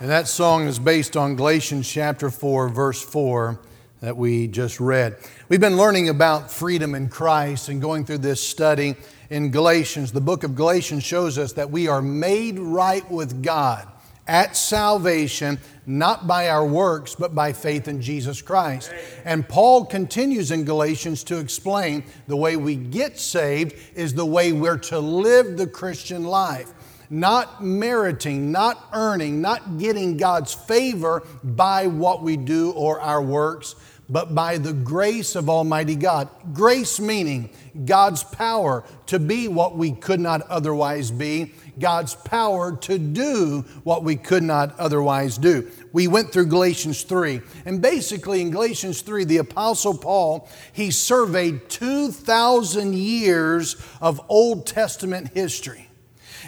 And that song is based on Galatians chapter 4, verse 4 that we just read. We've been learning about freedom in Christ and going through this study in Galatians. The book of Galatians shows us that we are made right with God at salvation, not by our works, but by faith in Jesus Christ. And Paul continues in Galatians to explain the way we get saved is the way we're to live the Christian life not meriting, not earning, not getting God's favor by what we do or our works, but by the grace of Almighty God. Grace meaning God's power to be what we could not otherwise be, God's power to do what we could not otherwise do. We went through Galatians 3, and basically in Galatians 3, the Apostle Paul, he surveyed 2,000 years of Old Testament history.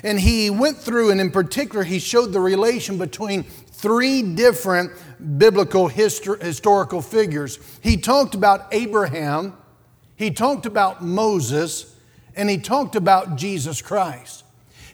And he went through, and in particular, he showed the relation between three different biblical histor- historical figures. He talked about Abraham, he talked about Moses, and he talked about Jesus Christ.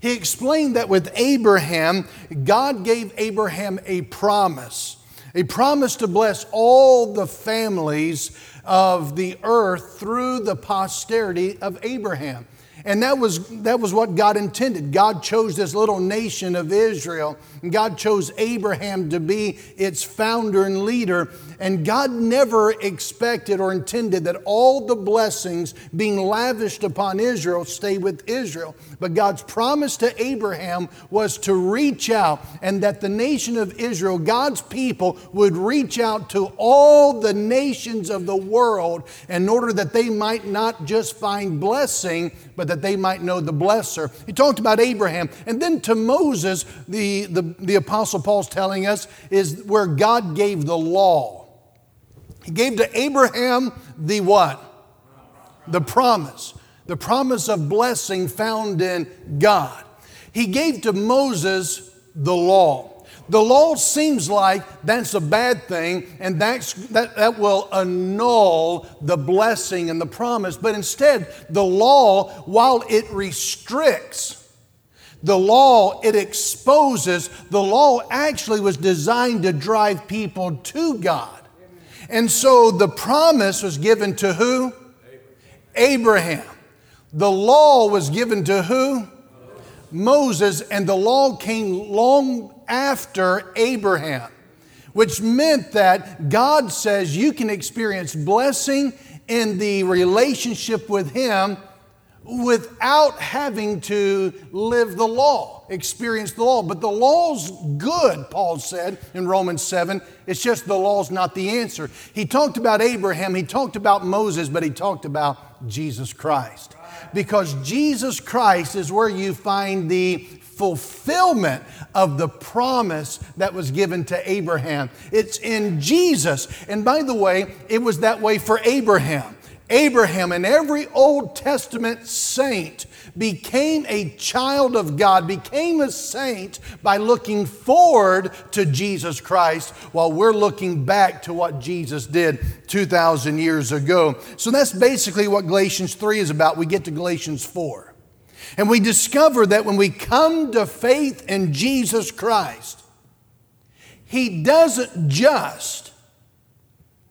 He explained that with Abraham, God gave Abraham a promise, a promise to bless all the families of the earth through the posterity of Abraham. And that was, that was what God intended. God chose this little nation of Israel, and God chose Abraham to be its founder and leader. And God never expected or intended that all the blessings being lavished upon Israel stay with Israel. But God's promise to Abraham was to reach out and that the nation of Israel, God's people, would reach out to all the nations of the world in order that they might not just find blessing, but that they might know the blesser. He talked about Abraham. And then to Moses, the, the, the Apostle Paul's telling us, is where God gave the law. He gave to Abraham the what? The promise. The promise of blessing found in God. He gave to Moses the law. The law seems like that's a bad thing and that's, that, that will annul the blessing and the promise. But instead, the law, while it restricts, the law, it exposes, the law actually was designed to drive people to God. And so the promise was given to who? Abraham. The law was given to who? Moses, and the law came long after Abraham, which meant that God says you can experience blessing in the relationship with Him without having to live the law, experience the law. But the law's good, Paul said in Romans 7. It's just the law's not the answer. He talked about Abraham, he talked about Moses, but he talked about Jesus Christ. Because Jesus Christ is where you find the fulfillment of the promise that was given to Abraham. It's in Jesus. And by the way, it was that way for Abraham. Abraham and every Old Testament saint became a child of God, became a saint by looking forward to Jesus Christ while we're looking back to what Jesus did 2,000 years ago. So that's basically what Galatians 3 is about. We get to Galatians 4. And we discover that when we come to faith in Jesus Christ, He doesn't just,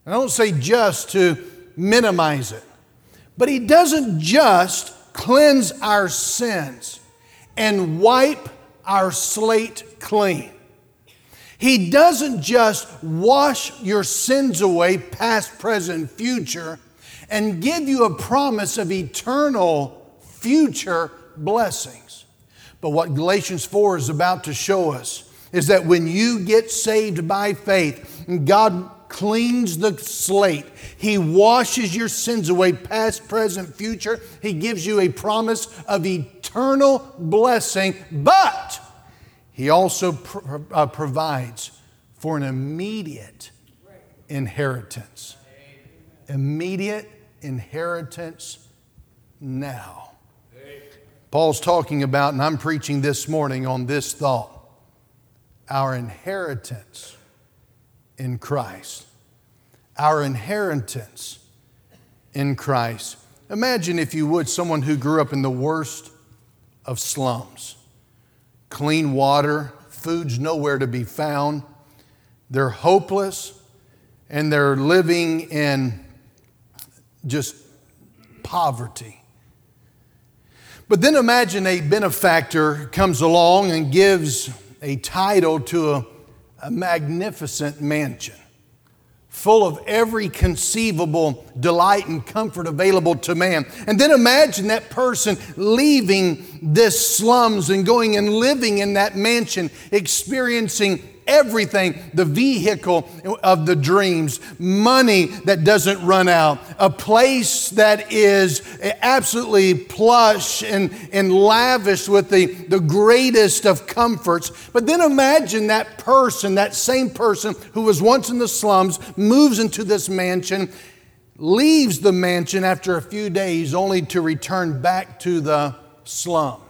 I don't say just to minimize it, but He doesn't just cleanse our sins and wipe our slate clean. He doesn't just wash your sins away, past, present, future, and give you a promise of eternal future blessings. But what Galatians 4 is about to show us is that when you get saved by faith, God cleans the slate. He washes your sins away, past, present, future. He gives you a promise of eternal blessing, but He also pr- uh, provides for an immediate inheritance. Immediate inheritance now. Paul's talking about, and I'm preaching this morning on this thought our inheritance in Christ. Our inheritance in Christ. Imagine, if you would, someone who grew up in the worst of slums clean water, food's nowhere to be found. They're hopeless and they're living in just poverty. But then imagine a benefactor comes along and gives a title to a, a magnificent mansion full of every conceivable delight and comfort available to man. And then imagine that person leaving this slums and going and living in that mansion, experiencing everything the vehicle of the dreams, money that doesn't run out, a place that is absolutely plush and, and lavish with the, the greatest of comforts. But then imagine that person, that same person who was once in the slums, moves into this mansion. Leaves the mansion after a few days only to return back to the slums.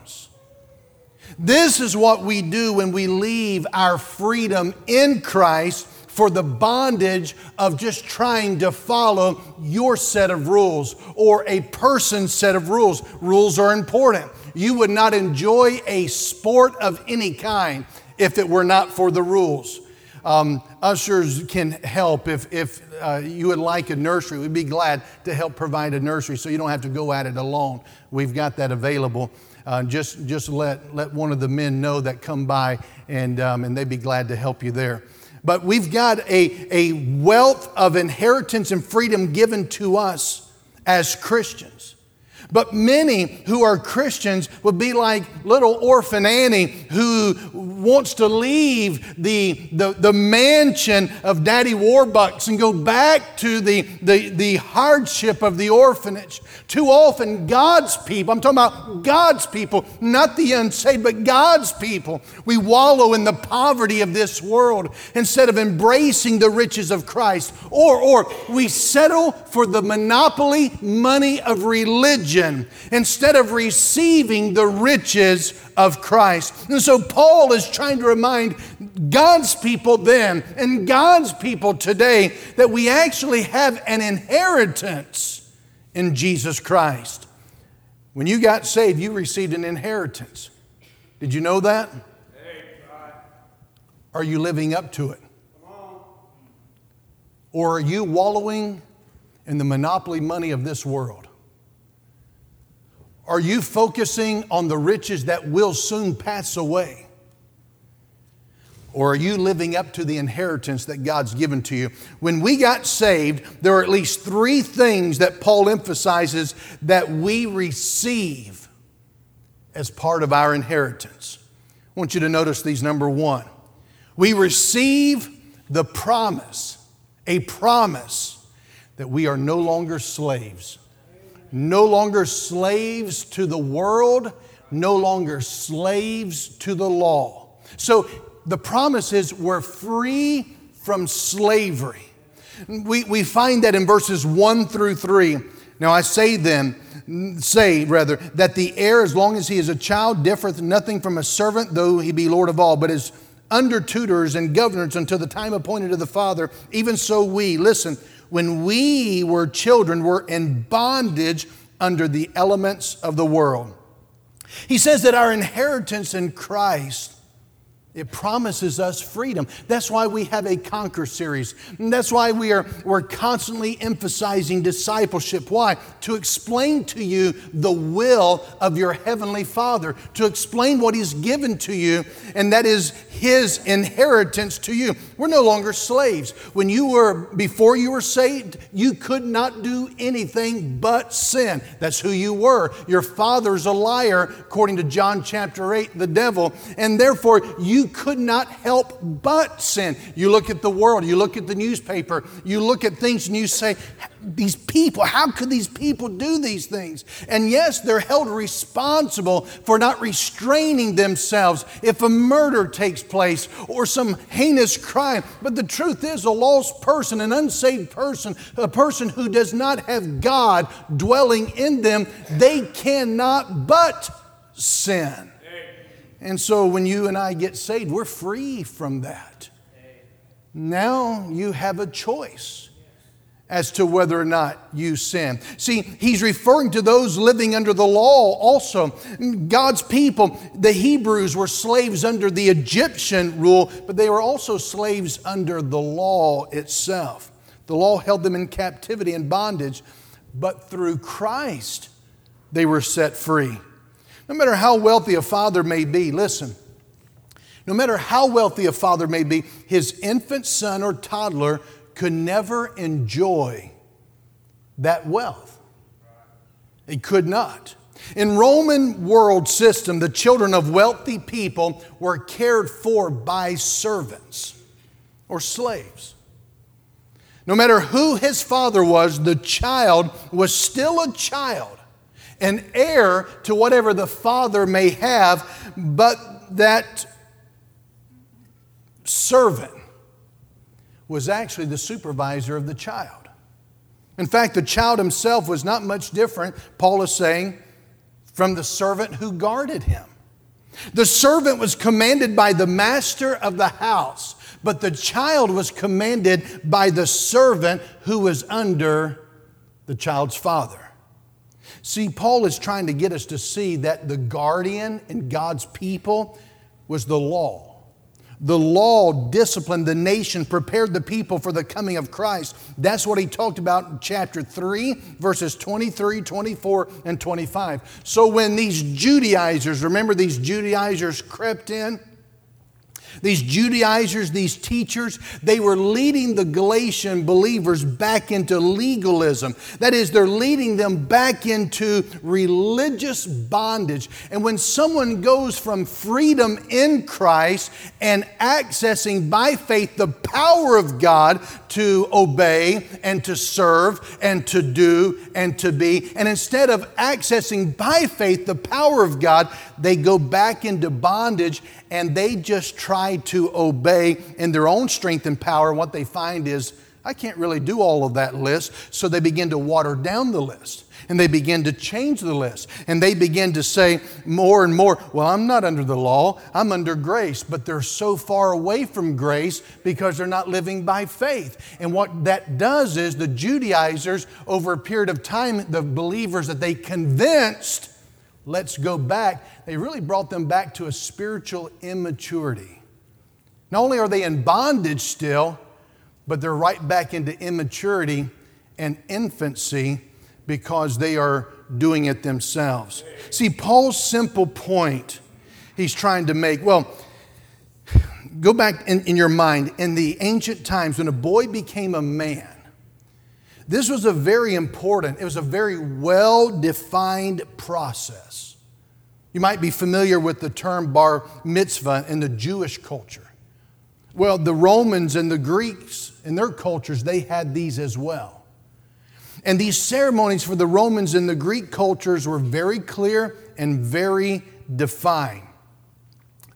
This is what we do when we leave our freedom in Christ for the bondage of just trying to follow your set of rules or a person's set of rules. Rules are important. You would not enjoy a sport of any kind if it were not for the rules. Um, ushers can help if, if uh, you would like a nursery. We'd be glad to help provide a nursery so you don't have to go at it alone. We've got that available uh, just, just let, let one of the men know that come by and, um, and they'd be glad to help you there. But we've got a, a wealth of inheritance and freedom given to us as Christians. But many who are Christians would be like little orphan Annie who wants to leave the, the, the mansion of Daddy Warbucks and go back to the, the, the hardship of the orphanage. Too often, God's people, I'm talking about God's people, not the unsaved, but God's people, we wallow in the poverty of this world instead of embracing the riches of Christ. Or, or we settle for the monopoly money of religion instead of receiving the riches of Christ. And so Paul is trying to remind God's people then and God's people today that we actually have an inheritance in Jesus Christ. When you got saved, you received an inheritance. Did you know that? Are you living up to it? Or are you wallowing in the monopoly money of this world? Are you focusing on the riches that will soon pass away? Or are you living up to the inheritance that God's given to you? When we got saved, there are at least three things that Paul emphasizes that we receive as part of our inheritance. I want you to notice these number one. We receive the promise, a promise that we are no longer slaves no longer slaves to the world, no longer slaves to the law. So the promise is we're free from slavery. We, we find that in verses 1 through 3. Now I say then, say rather, that the heir, as long as he is a child, differeth nothing from a servant, though he be Lord of all, but is under tutors and governors until the time appointed of the Father. Even so, we, listen, when we were children, were in bondage under the elements of the world. He says that our inheritance in Christ it promises us freedom. That's why we have a Conquer series. And that's why we are, we're constantly emphasizing discipleship. Why? To explain to you the will of your Heavenly Father, to explain what He's given to you, and that is His inheritance to you. We're no longer slaves. When you were, before you were saved, you could not do anything but sin. That's who you were. Your father's a liar, according to John chapter 8, the devil. And therefore, you could not help but sin. You look at the world, you look at the newspaper, you look at things and you say, these people, how could these people do these things? And yes, they're held responsible for not restraining themselves if a murder takes place or some heinous crime. But the truth is, a lost person, an unsaved person, a person who does not have God dwelling in them, they cannot but sin. And so when you and I get saved, we're free from that. Now you have a choice. as to whether or not you sin. See, he's referring to those living under the law also. God's people, the Hebrews, were slaves under the Egyptian rule, but they were also slaves under the law itself. The law held them in captivity and bondage, but through Christ they were set free. No matter how wealthy a father may be, listen, no matter how wealthy a father may be, his infant son or toddler could never enjoy that wealth. He could not. In Roman world system, the children of wealthy people were cared for by servants or slaves. No matter who his father was, the child was still a child, an heir to whatever the father may have, but that servant was actually the supervisor of the child. In fact, the child himself was not much different, Paul is saying, from the servant who guarded him. The servant was commanded by the master of the house, but the child was commanded by the servant who was under the child's father. See, Paul is trying to get us to see that the guardian in God's people was the law. The law disciplined the nation, prepared the people for the coming of Christ. That's what he talked about in chapter 3, verses 23, 24, and 25. So when these Judaizers, remember these Judaizers crept in? These Judaizers, these teachers, they were leading the Galatian believers back into legalism. That is, they're leading them back into religious bondage. And when someone goes from freedom in Christ and accessing by faith the power of God to obey and to serve and to do and to be, and instead of accessing by faith the power of God, they go back into bondage and they just try to obey in their own strength and power. What they find is, I can't really do all of that list. So they begin to water down the list and they begin to change the list and they begin to say more and more, Well, I'm not under the law, I'm under grace. But they're so far away from grace because they're not living by faith. And what that does is the Judaizers, over a period of time, the believers that they convinced, let's go back, they really brought them back to a spiritual immaturity. Not only are they in bondage still, but they're right back into immaturity and infancy because they are doing it themselves. See, Paul's simple point he's trying to make well, go back in, in your mind. In the ancient times, when a boy became a man, this was a very important, it was a very well defined process. You might be familiar with the term bar mitzvah in the Jewish culture. Well, the Romans and the Greeks in their cultures, they had these as well. And these ceremonies for the Romans and the Greek cultures were very clear and very defined.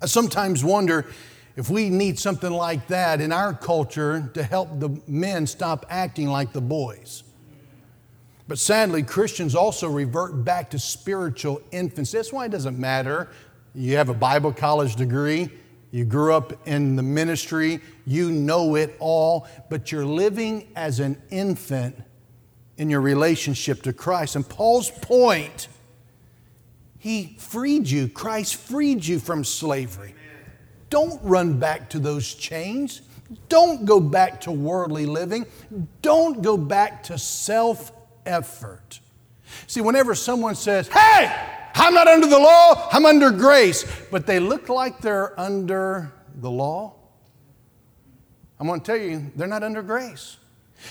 I sometimes wonder if we need something like that in our culture to help the men stop acting like the boys. But sadly, Christians also revert back to spiritual infancy. That's why it doesn't matter. You have a Bible college degree, you grew up in the ministry, you know it all, but you're living as an infant in your relationship to Christ. And Paul's point, he freed you, Christ freed you from slavery. Don't run back to those chains. Don't go back to worldly living. Don't go back to self effort. See, whenever someone says, Hey, I'm not under the law, I'm under grace, but they look like they're under the law, I'm going to tell you, they're not under grace.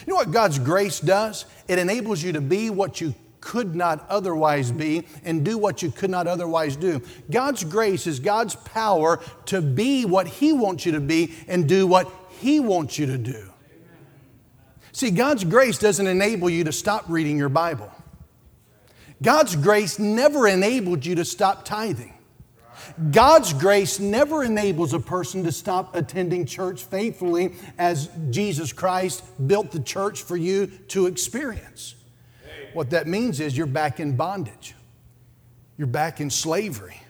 You know what God's grace does? It enables you to be what you could not otherwise be and do what you could not otherwise do. God's grace is God's power to be what He wants you to be and do what He wants you to do. See, God's grace doesn't enable you to stop reading your Bible. God's grace never enabled you to stop tithing. God's grace never enables a person to stop attending church faithfully as Jesus Christ built the church for you to experience. What that means is you're back in bondage, you're back in slavery.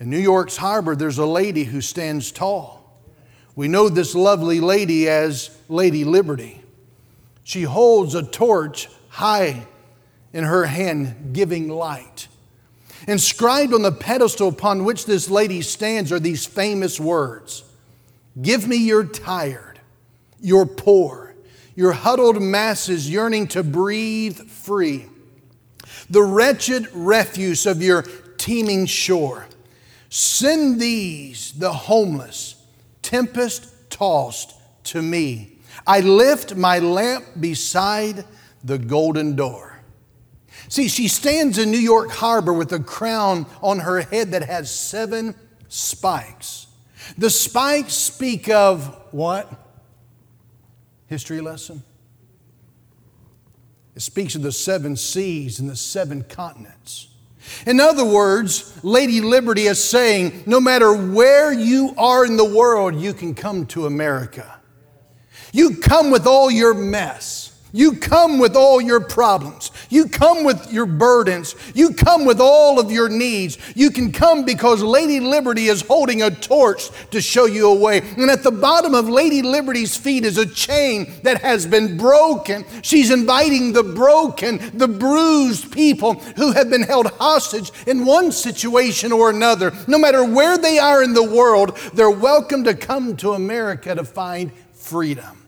In New York's harbor, there's a lady who stands tall. We know this lovely lady as Lady Liberty. She holds a torch high in her hand, giving light. Inscribed on the pedestal upon which this lady stands are these famous words Give me your tired, your poor, your huddled masses yearning to breathe free, the wretched refuse of your teeming shore. Send these, the homeless, tempest tossed, to me. I lift my lamp beside the golden door. See, she stands in New York Harbor with a crown on her head that has seven spikes. The spikes speak of what? History lesson? It speaks of the seven seas and the seven continents. In other words, Lady Liberty is saying no matter where you are in the world, you can come to America. You come with all your mess. You come with all your problems. You come with your burdens. You come with all of your needs. You can come because Lady Liberty is holding a torch to show you a way. And at the bottom of Lady Liberty's feet is a chain that has been broken. She's inviting the broken, the bruised people who have been held hostage in one situation or another. No matter where they are in the world, they're welcome to come to America to find freedom.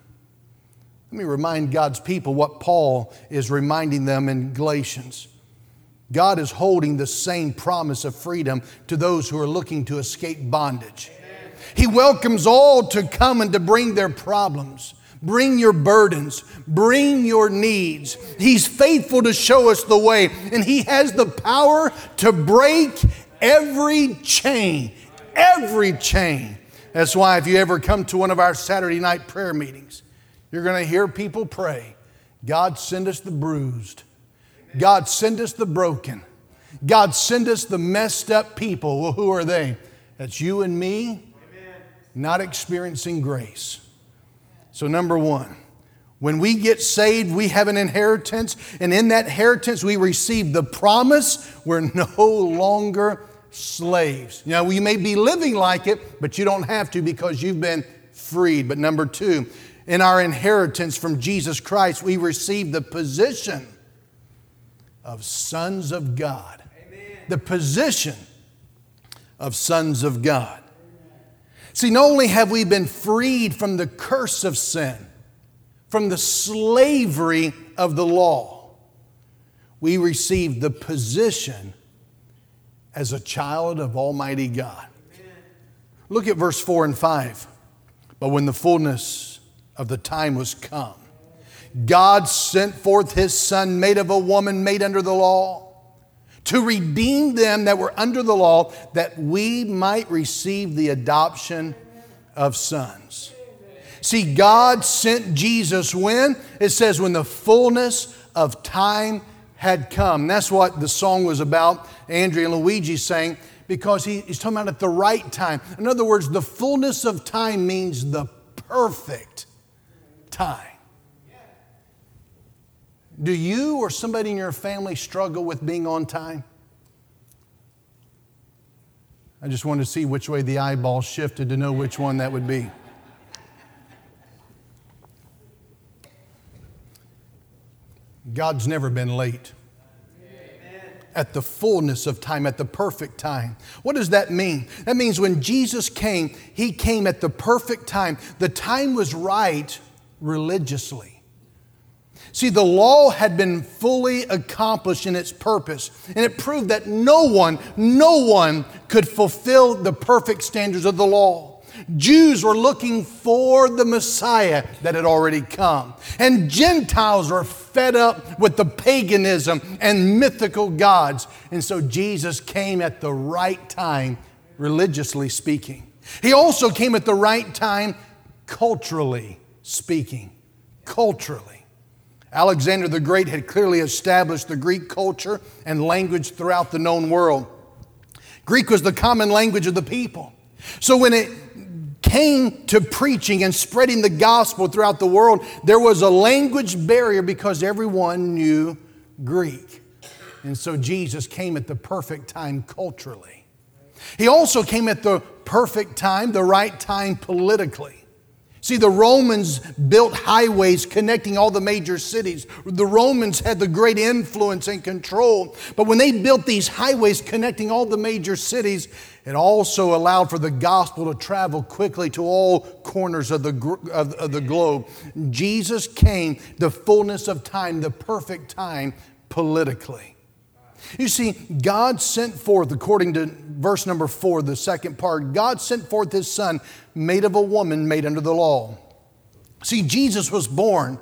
Let me remind God's people what Paul is reminding them in Galatians. God is holding the same promise of freedom to those who are looking to escape bondage. He welcomes all to come and to bring their problems. Bring your burdens, bring your needs. He's faithful to show us the way, and He has the power to break every chain, every chain. That's why, if you ever come to one of our Saturday night prayer meetings, you're going to hear people pray God, send us the bruised. God, send us the broken. God, send us the messed up people. Well, who are they? That's you and me not experiencing grace. So, number one, when we get saved, we have an inheritance, and in that inheritance, we receive the promise we're no longer slaves. Now, you may be living like it, but you don't have to because you've been freed. But number two, in our inheritance from Jesus Christ, we receive the position of sons of God. Amen. The position of sons of God. See, not only have we been freed from the curse of sin, from the slavery of the law, we receive the position as a child of Almighty God. Amen. Look at verse 4 and 5. But when the fullness of the time was come. God sent forth his son, made of a woman, made under the law, to redeem them that were under the law, that we might receive the adoption of sons. See, God sent Jesus when? It says, when the fullness of time had come. That's what the song was about. Andrea and Luigi sang, because he, he's talking about at the right time. In other words, the fullness of time means the perfect time. Do you or somebody in your family struggle with being on time? I just wanted to see which way the eyeball shifted to know which one that would be. God's never been late. At the fullness of time, at the perfect time. What does that mean? That means when Jesus came, He came at the perfect time. The time was right religiously. See, the law had been fully accomplished in its purpose, and it proved that no one, no one could fulfill the perfect standards of the law. Jews were looking for the Messiah that had already come. And Gentiles were fed up with the paganism and mythical gods. And so Jesus came at the right time, religiously speaking. He also came at the right time, culturally speaking, culturally. Alexander the Great had clearly established the Greek culture and language throughout the known world. Greek was the common language of the people. So when it came to preaching and spreading the gospel throughout the world, there was a language barrier because everyone knew Greek. And so Jesus came at the perfect time culturally. He also came at the perfect time, the right time politically. See, the Romans built highways connecting all the major cities. The Romans had the great influence and control. But when they built these highways connecting all the major cities, it also allowed for the gospel to travel quickly to all corners of the, of, of the globe. Jesus came, the fullness of time, the perfect time politically. You see, God sent forth, according to verse number four, the second part, God sent forth his son, made of a woman, made under the law. See, Jesus was born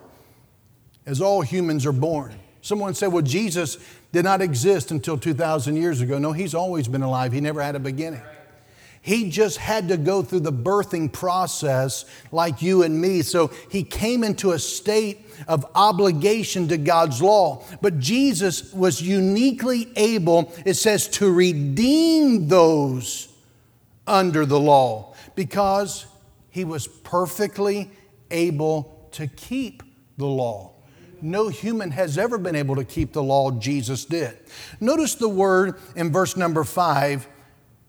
as all humans are born. Someone said, well, Jesus did not exist until 2,000 years ago. No, he's always been alive, he never had a beginning. He just had to go through the birthing process like you and me. So he came into a state of obligation to God's law. But Jesus was uniquely able, it says, to redeem those under the law because he was perfectly able to keep the law. No human has ever been able to keep the law, Jesus did. Notice the word in verse number five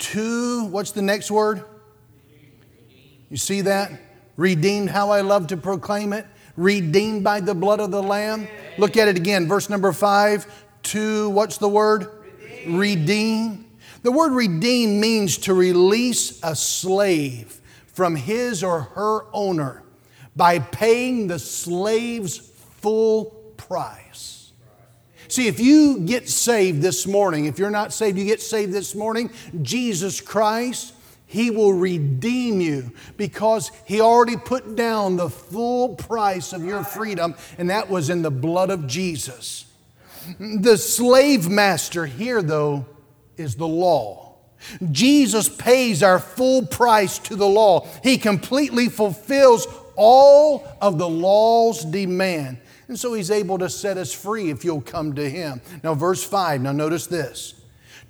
to, what's the next word? You see that? Redeemed, how I love to proclaim it. Redeemed by the blood of the Lamb. Look at it again, verse number five. To, what's the word? Redeem. redeem. The word redeem means to release a slave from his or her owner by paying the slave's full price. See, if you get saved this morning, if you're not saved, you get saved this morning, Jesus Christ, He will redeem you because He already put down the full price of your freedom, and that was in the blood of Jesus. The slave master here, though, is the law. Jesus pays our full price to the law. He completely fulfills all of the law's demand. And so he's able to set us free if you'll come to him. Now, verse 5, now notice this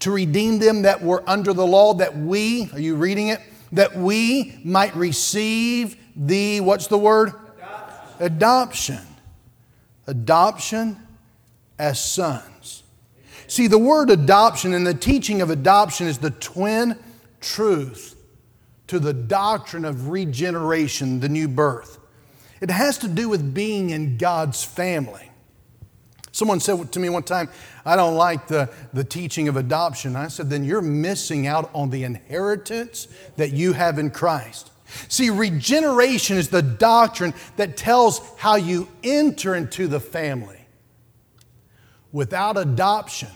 to redeem them that were under the law, that we, are you reading it? That we might receive the, what's the word? Adoption. Adoption, Adoption as sons. See, the word adoption and the teaching of adoption is the twin truth to the doctrine of regeneration, the new birth. It has to do with being in God's family. Someone said to me one time, I don't like the, the teaching of adoption. I said, then you're missing out on the inheritance that you have in Christ. See, regeneration is the doctrine that tells how you enter into the family. Without adoption,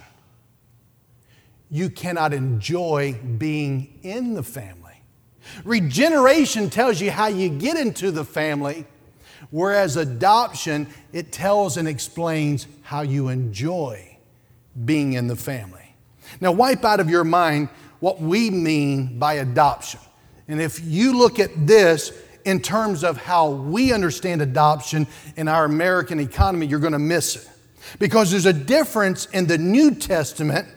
you cannot enjoy being in the family. Regeneration tells you how you get into the family Whereas adoption, it tells and explains how you enjoy being in the family. Now, wipe out of your mind what we mean by adoption. And if you look at this in terms of how we understand adoption in our American economy, you're going to miss it. Because there's a difference in the New Testament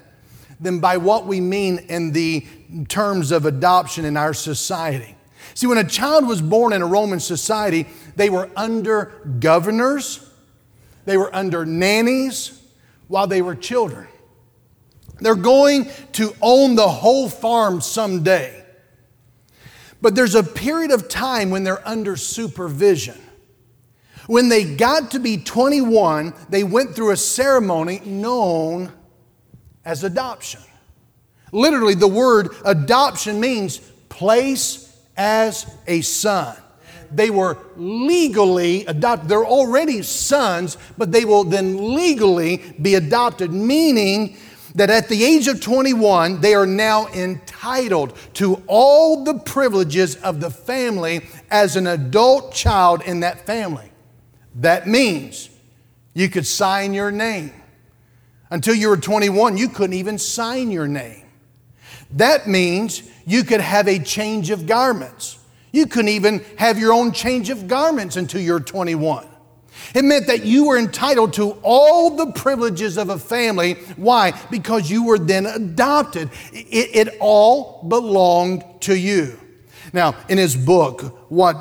than by what we mean in the terms of adoption in our society. See, when a child was born in a Roman society, they were under governors, they were under nannies while they were children. They're going to own the whole farm someday. But there's a period of time when they're under supervision. When they got to be 21, they went through a ceremony known as adoption. Literally, the word adoption means place as a son. They were legally adopted. They're already sons, but they will then legally be adopted, meaning that at the age of 21, they are now entitled to all the privileges of the family as an adult child in that family. That means you could sign your name. Until you were 21, you couldn't even sign your name. That means you could have a change of garments. You couldn't even have your own change of garments until you're 21. It meant that you were entitled to all the privileges of a family. Why? Because you were then adopted. It, it, all belonged to you. Now, in his book, what,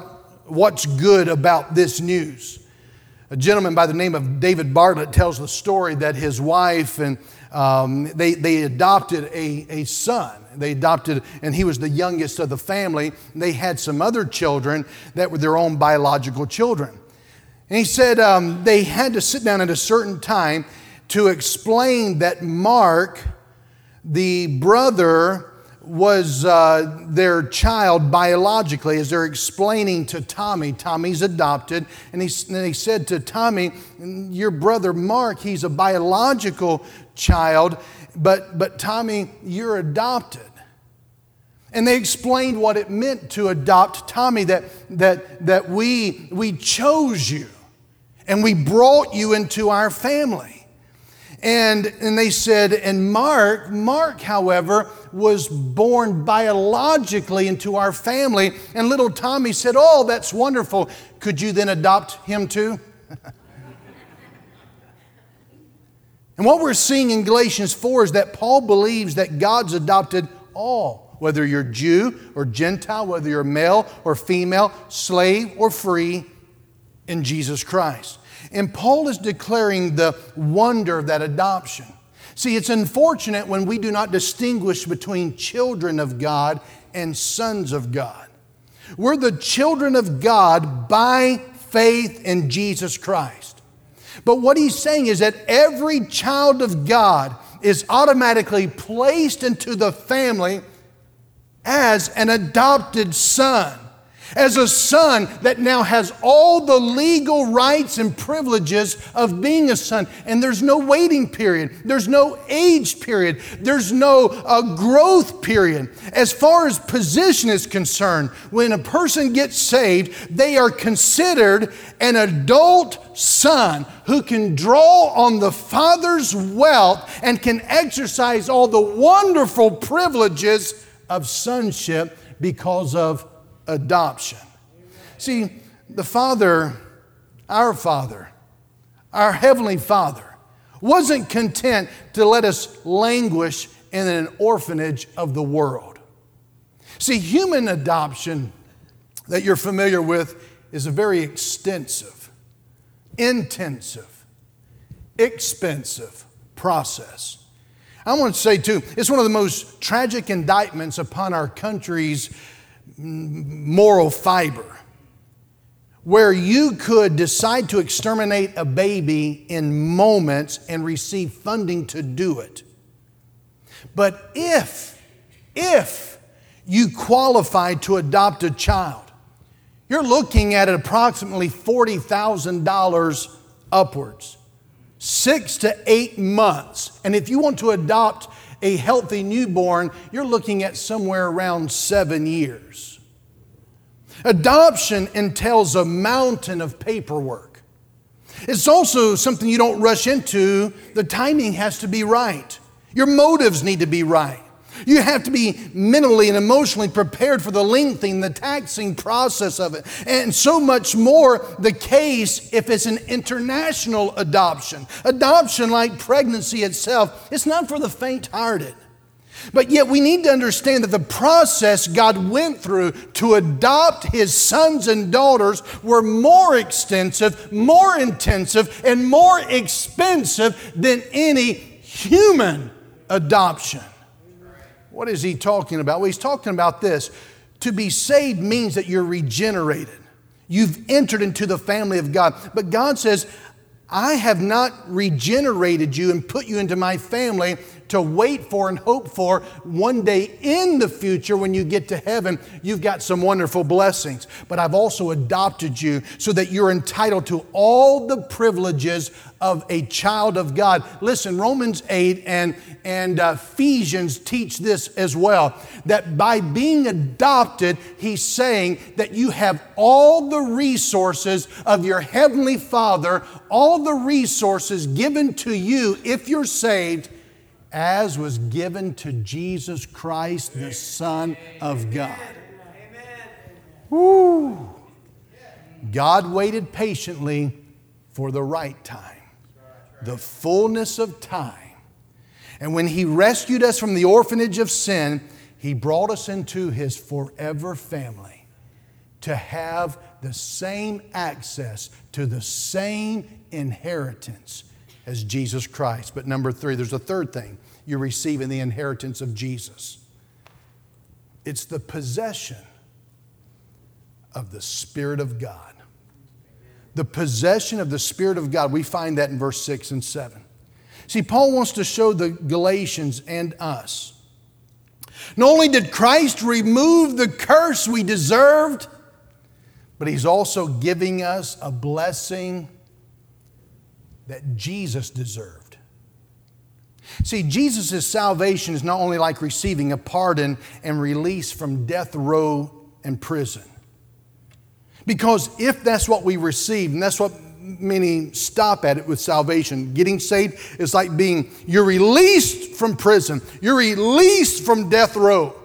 What's Good About This News? A gentleman by the name of David Bartlett tells the story that his wife and um, they, they adopted a, a son. They adopted, and he was the youngest of the family. They had some other children that were their own biological children. And he said um, they had to sit down at a certain time to explain that Mark, the brother, was uh, their child biologically, as they're explaining to Tommy. Tommy's adopted, and he, and he said to Tommy, Your brother Mark, he's a biological child, but, but Tommy, you're adopted. And they explained what it meant to adopt Tommy, that, that, that we, we chose you and we brought you into our family. And, and they said, and Mark, Mark, however, was born biologically into our family. And little Tommy said, Oh, that's wonderful. Could you then adopt him too? and what we're seeing in Galatians 4 is that Paul believes that God's adopted all, whether you're Jew or Gentile, whether you're male or female, slave or free, in Jesus Christ. And Paul is declaring the wonder of that adoption. See, it's unfortunate when we do not distinguish between children of God and sons of God. We're the children of God by faith in Jesus Christ. But what he's saying is that every child of God is automatically placed into the family as an adopted son as a son that now has all the legal rights and privileges of being a son. And there's no waiting period, there's no age period, there's no uh, growth period. As far as position is concerned, when a person gets saved, they are considered an adult son who can draw on the father's wealth and can exercise all the wonderful privileges of sonship because of adoption. See, the Father, our Father, our Heavenly Father, wasn't content to let us languish in an orphanage of the world. See, human adoption that you're familiar with is a very extensive, intensive, expensive process. I want to say, too, it's one of the most tragic indictments upon our country's moral fiber where you could decide to exterminate a baby in moments and receive funding to do it. But if, if you qualify to adopt a child, you're looking at approximately $40,000 upwards, six to eight months. And if you want to adopt a healthy newborn, you're looking at somewhere around seven years. Adoption entails a mountain of paperwork. It's also something you don't rush into. The timing has to be right. Your motives need to be right. You have to be mentally and emotionally prepared for the lengthy the taxing process of it. And so much more the case if it's an international adoption. Adoption, like pregnancy itself, it's not for the faint hearted. But yet, we need to understand that the process God went through to adopt his sons and daughters were more extensive, more intensive, and more expensive than any human adoption. What is he talking about? Well, he's talking about this. To be saved means that you're regenerated. You've entered into the family of God. But God says, I have not regenerated you and put you into my family to wait for and hope for one day in the future when you get to heaven, you've got some wonderful blessings. But I've also adopted you so that you're entitled to all the privileges of a child of God. Listen, Romans 8 and, and uh, Ephesians teach this as well that by being adopted, he's saying that you have all the resources of your heavenly Father, all the resources given to you if you're saved, as was given to Jesus Christ, the Son of God. Woo. God waited patiently for the right time the fullness of time. And when He rescued us from the orphanage of sin, He brought us into His forever family to have the same access to the same inheritance as Jesus Christ. But number three, there's a third thing you receive in the inheritance of Jesus it's the possession of the Spirit of God. The possession of the Spirit of God. We find that in verse 6 and 7. See, Paul wants to show the Galatians and us. Not only did Christ remove the curse we deserved, but he's also giving us a blessing that Jesus deserved. See, Jesus' salvation is not only like receiving a pardon and release from death row and prison. Because if that's what we receive, and that's what many stop at it with salvation, getting saved is like being, you're released from prison, you're released from death row.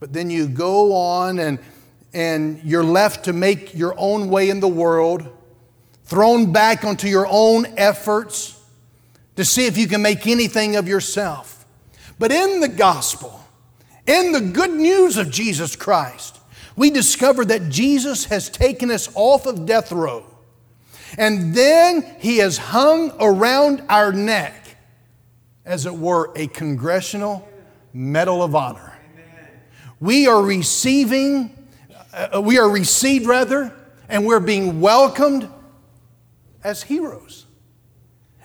But then you go on and, and you're left to make your own way in the world, thrown back onto your own efforts to see if you can make anything of yourself. But in the gospel, in the good news of Jesus Christ, we discover that Jesus has taken us off of death row. And then he has hung around our neck, as it were, a congressional medal of honor. We are receiving, uh, we are received rather, and we're being welcomed as heroes,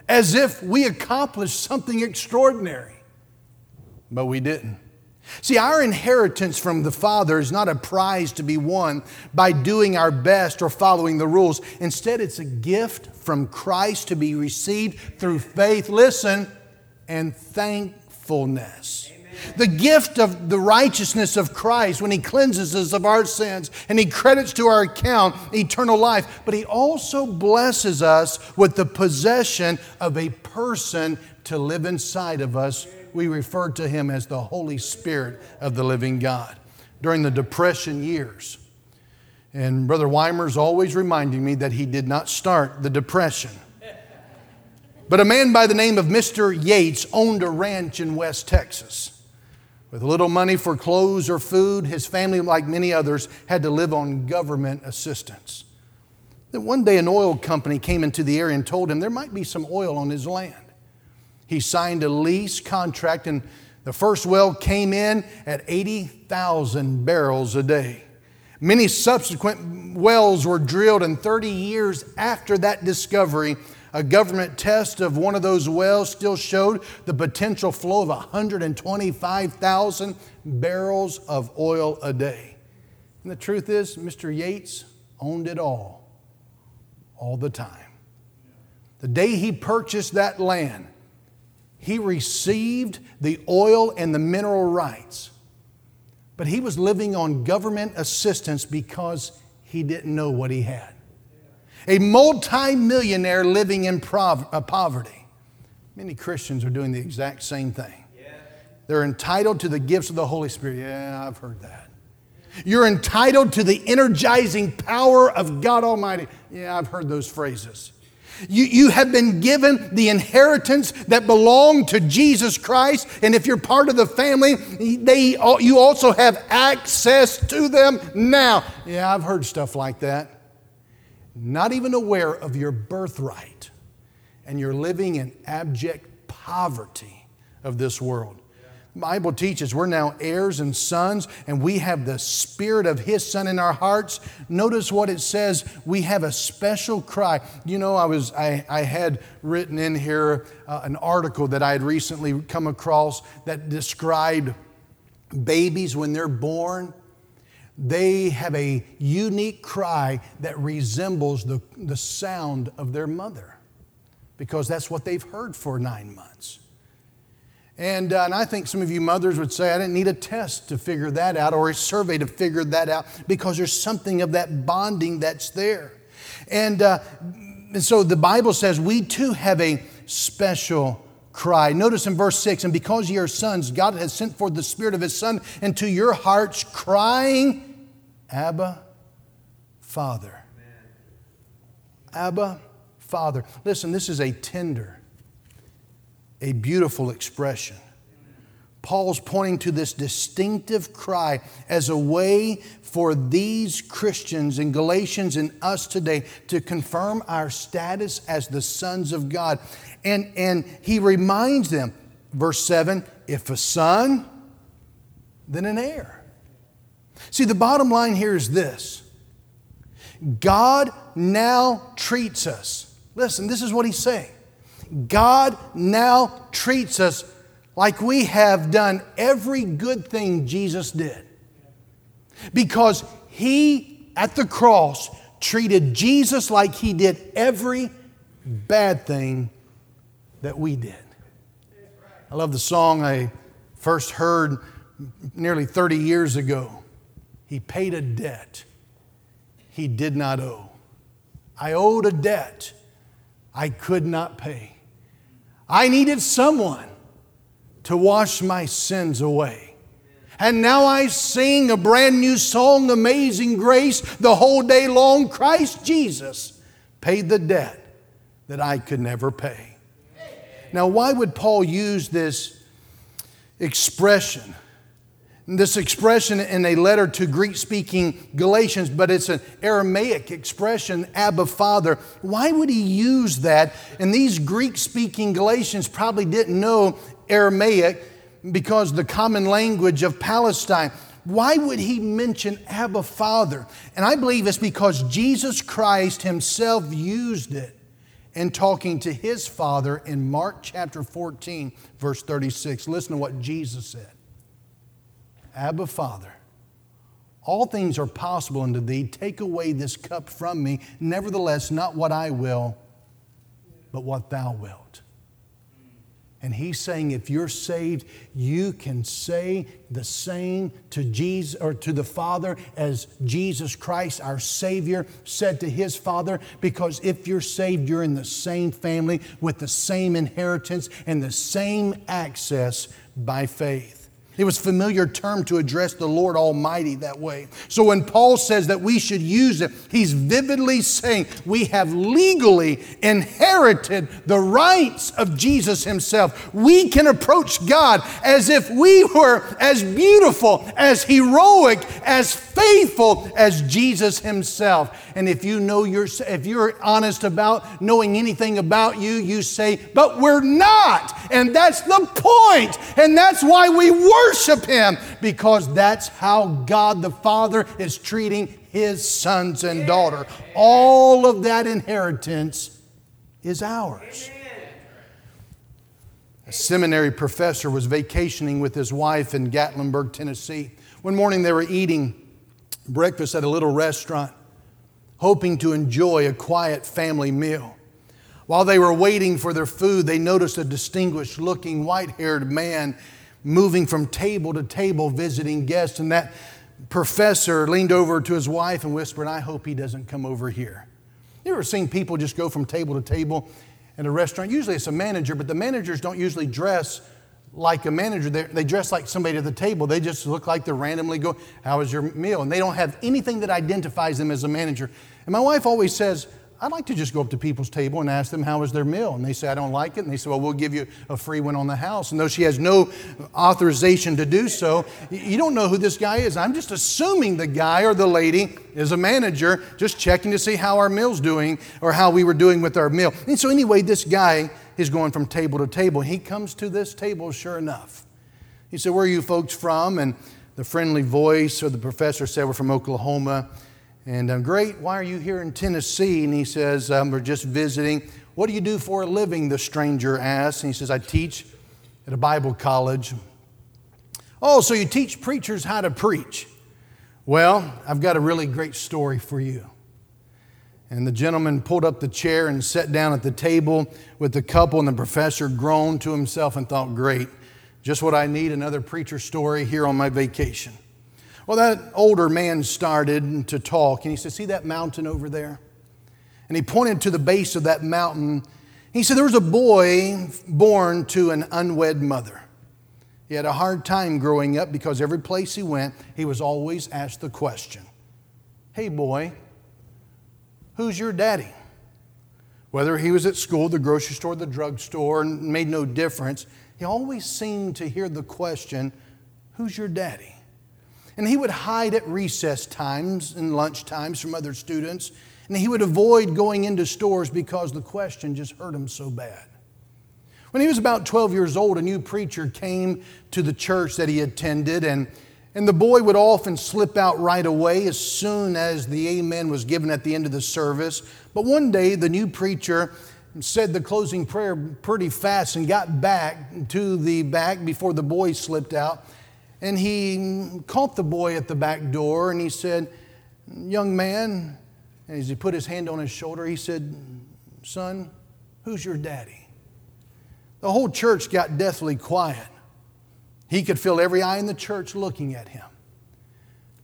as if we accomplished something extraordinary. But we didn't. See, our inheritance from the Father is not a prize to be won by doing our best or following the rules. Instead, it's a gift from Christ to be received through faith, listen, and thankfulness. The gift of the righteousness of Christ when He cleanses us of our sins and He credits to our account eternal life, but He also blesses us with the possession of a person to live inside of us we refer to him as the Holy Spirit of the living God. During the Depression years, and Brother Weimer's always reminding me that he did not start the Depression. But a man by the name of Mr. Yates owned a ranch in West Texas. With little money for clothes or food, his family, like many others, had to live on government assistance. Then one day, an oil company came into the area and told him there might be some oil on his land. He signed a lease contract, and the first well came in at 80,000 barrels a day. Many subsequent wells were drilled, and 30 years after that discovery, a government test of one of those wells still showed the potential flow of 125,000 barrels of oil a day. And the truth is, Mr. Yates owned it all, all the time. The day he purchased that land, he received the oil and the mineral rights, but he was living on government assistance because he didn't know what he had. A multimillionaire living in uh, poverty. Many Christians are doing the exact same thing. They're entitled to the gifts of the Holy Spirit. Yeah, I've heard that. You're entitled to the energizing power of God Almighty. Yeah, I've heard those phrases. You, you have been given the inheritance that belonged to Jesus Christ. And if you're part of the family, they, you also have access to them now. Yeah, I've heard stuff like that. Not even aware of your birthright. And you're living in abject poverty of this world. Bible teaches we're now heirs and sons, and we have the spirit of His Son in our hearts. Notice what it says. We have a special cry. You know, I was I, I had written in here uh, an article that I had recently come across that described babies when they're born. They have a unique cry that resembles the, the sound of their mother because that's what they've heard for nine months. And, uh, and I think some of you mothers would say, I didn't need a test to figure that out or a survey to figure that out because there's something of that bonding that's there. And, uh, and so the Bible says we too have a special cry. Notice in verse 6 and because ye are sons, God has sent forth the Spirit of His Son into your hearts, crying, Abba, Father. Abba, Father. Listen, this is a tender a beautiful expression. Paul's pointing to this distinctive cry as a way for these Christians in Galatians and us today to confirm our status as the sons of God. And, and he reminds them, verse 7 if a son, then an heir. See, the bottom line here is this God now treats us. Listen, this is what he's saying. God now treats us like we have done every good thing Jesus did. Because he, at the cross, treated Jesus like he did every bad thing that we did. I love the song I first heard nearly 30 years ago. He paid a debt he did not owe. I owed a debt I could not pay. I needed someone to wash my sins away. And now I sing a brand new song, Amazing Grace, the whole day long. Christ Jesus paid the debt that I could never pay. Now, why would Paul use this expression? This expression in a letter to Greek speaking Galatians, but it's an Aramaic expression, Abba Father. Why would he use that? And these Greek speaking Galatians probably didn't know Aramaic because the common language of Palestine. Why would he mention Abba Father? And I believe it's because Jesus Christ himself used it in talking to his Father in Mark chapter 14, verse 36. Listen to what Jesus said Abba Father. All things are possible unto thee. Take away this cup from me. Nevertheless, not what I will, but what thou wilt. And he's saying, if you're saved, you can say the same to Jesus or to the Father as Jesus Christ, our Savior, said to his Father. Because if you're saved, you're in the same family with the same inheritance and the same access by faith. It was a familiar term to address the Lord Almighty that way. So when Paul says that we should use it, he's vividly saying we have legally inherited the rights of Jesus himself. We can approach God as if we were as beautiful, as heroic, as faithful as Jesus himself. And if you know you're, if you're honest about knowing anything about you, you say, but we're not. And that's the point. And that's why we work worship Him because that's how God the Father is treating His sons and daughter. All of that inheritance is ours. A seminary professor was vacationing with his wife in Gatlinburg, Tennessee. One morning they were eating breakfast at a little restaurant, hoping to enjoy a quiet family meal. While they were waiting for their food, they noticed a distinguished looking white haired man moving from table to table visiting guests. And that professor leaned over to his wife and whispered, I hope he doesn't come over here. You ever seen people just go from table to table in a restaurant? Usually it's a manager, but the managers don't usually dress like a manager. They, they dress like somebody at the table. They just look like they're randomly going, How was your meal? And they don't have anything that identifies them as a manager. And my wife always says, I'd like to just go up to people's table and ask them how was their meal. And they say, I don't like it. And they say, well, we'll give you a free one on the house. And though she has no authorization to do so, you don't know who this guy is. I'm just assuming the guy or the lady is a manager, just checking to see how our meal's doing or how we were doing with our meal. And so, anyway, this guy is going from table to table. He comes to this table, sure enough. He said, Where are you folks from? And the friendly voice or the professor said, We're from Oklahoma. And I'm great. Why are you here in Tennessee? And he says, um, We're just visiting. What do you do for a living? The stranger asks. And he says, I teach at a Bible college. Oh, so you teach preachers how to preach. Well, I've got a really great story for you. And the gentleman pulled up the chair and sat down at the table with the couple, and the professor groaned to himself and thought, Great, just what I need another preacher story here on my vacation. Well, that older man started to talk, and he said, See that mountain over there? And he pointed to the base of that mountain. He said, There was a boy born to an unwed mother. He had a hard time growing up because every place he went, he was always asked the question Hey, boy, who's your daddy? Whether he was at school, the grocery store, the drugstore, made no difference. He always seemed to hear the question, Who's your daddy? And he would hide at recess times and lunch times from other students, and he would avoid going into stores because the question just hurt him so bad. When he was about 12 years old, a new preacher came to the church that he attended, and, and the boy would often slip out right away as soon as the amen was given at the end of the service. But one day, the new preacher said the closing prayer pretty fast and got back to the back before the boy slipped out. And he caught the boy at the back door and he said, Young man, and as he put his hand on his shoulder, he said, Son, who's your daddy? The whole church got deathly quiet. He could feel every eye in the church looking at him.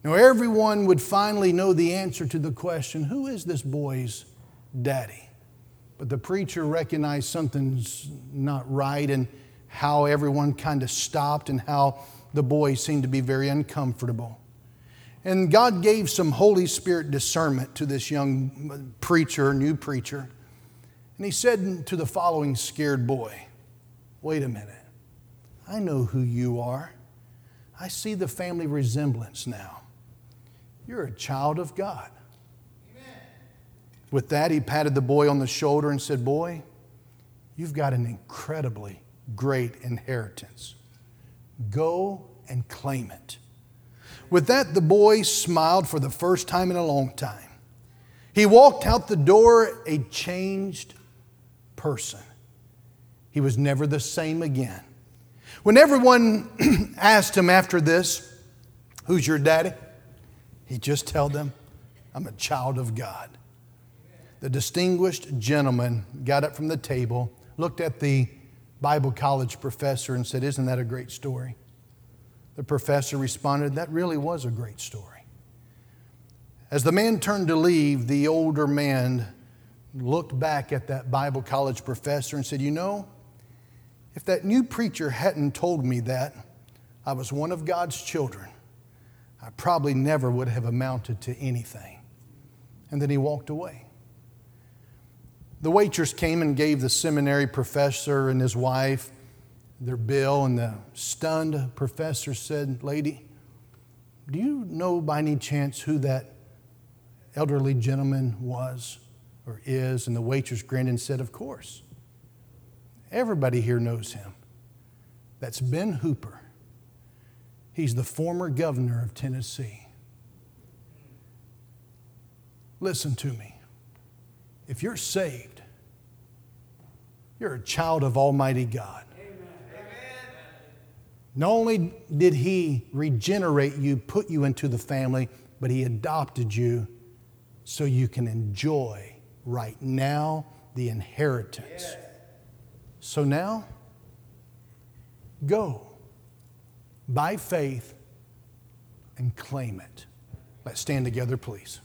Now, everyone would finally know the answer to the question who is this boy's daddy? But the preacher recognized something's not right and how everyone kind of stopped and how the boy seemed to be very uncomfortable. And God gave some Holy Spirit discernment to this young preacher, new preacher. And he said to the following scared boy, Wait a minute. I know who you are. I see the family resemblance now. You're a child of God. With that, he patted the boy on the shoulder and said, Boy, you've got an incredibly great inheritance. Go and claim it. With that, the boy smiled for the first time in a long time. He walked out the door a changed person. He was never the same again. When everyone asked him after this, Who's your daddy? He just told them, I'm a child of God. The distinguished gentleman got up from the table, looked at the Bible college professor, and said, Isn't that a great story? The professor responded, That really was a great story. As the man turned to leave, the older man looked back at that Bible college professor and said, You know, if that new preacher hadn't told me that I was one of God's children, I probably never would have amounted to anything. And then he walked away. The waitress came and gave the seminary professor and his wife their bill, and the stunned professor said, Lady, do you know by any chance who that elderly gentleman was or is? And the waitress grinned and said, Of course. Everybody here knows him. That's Ben Hooper. He's the former governor of Tennessee. Listen to me. If you're saved, you're a child of Almighty God. Not only did He regenerate you, put you into the family, but He adopted you so you can enjoy right now the inheritance. So now, go by faith and claim it. Let's stand together, please.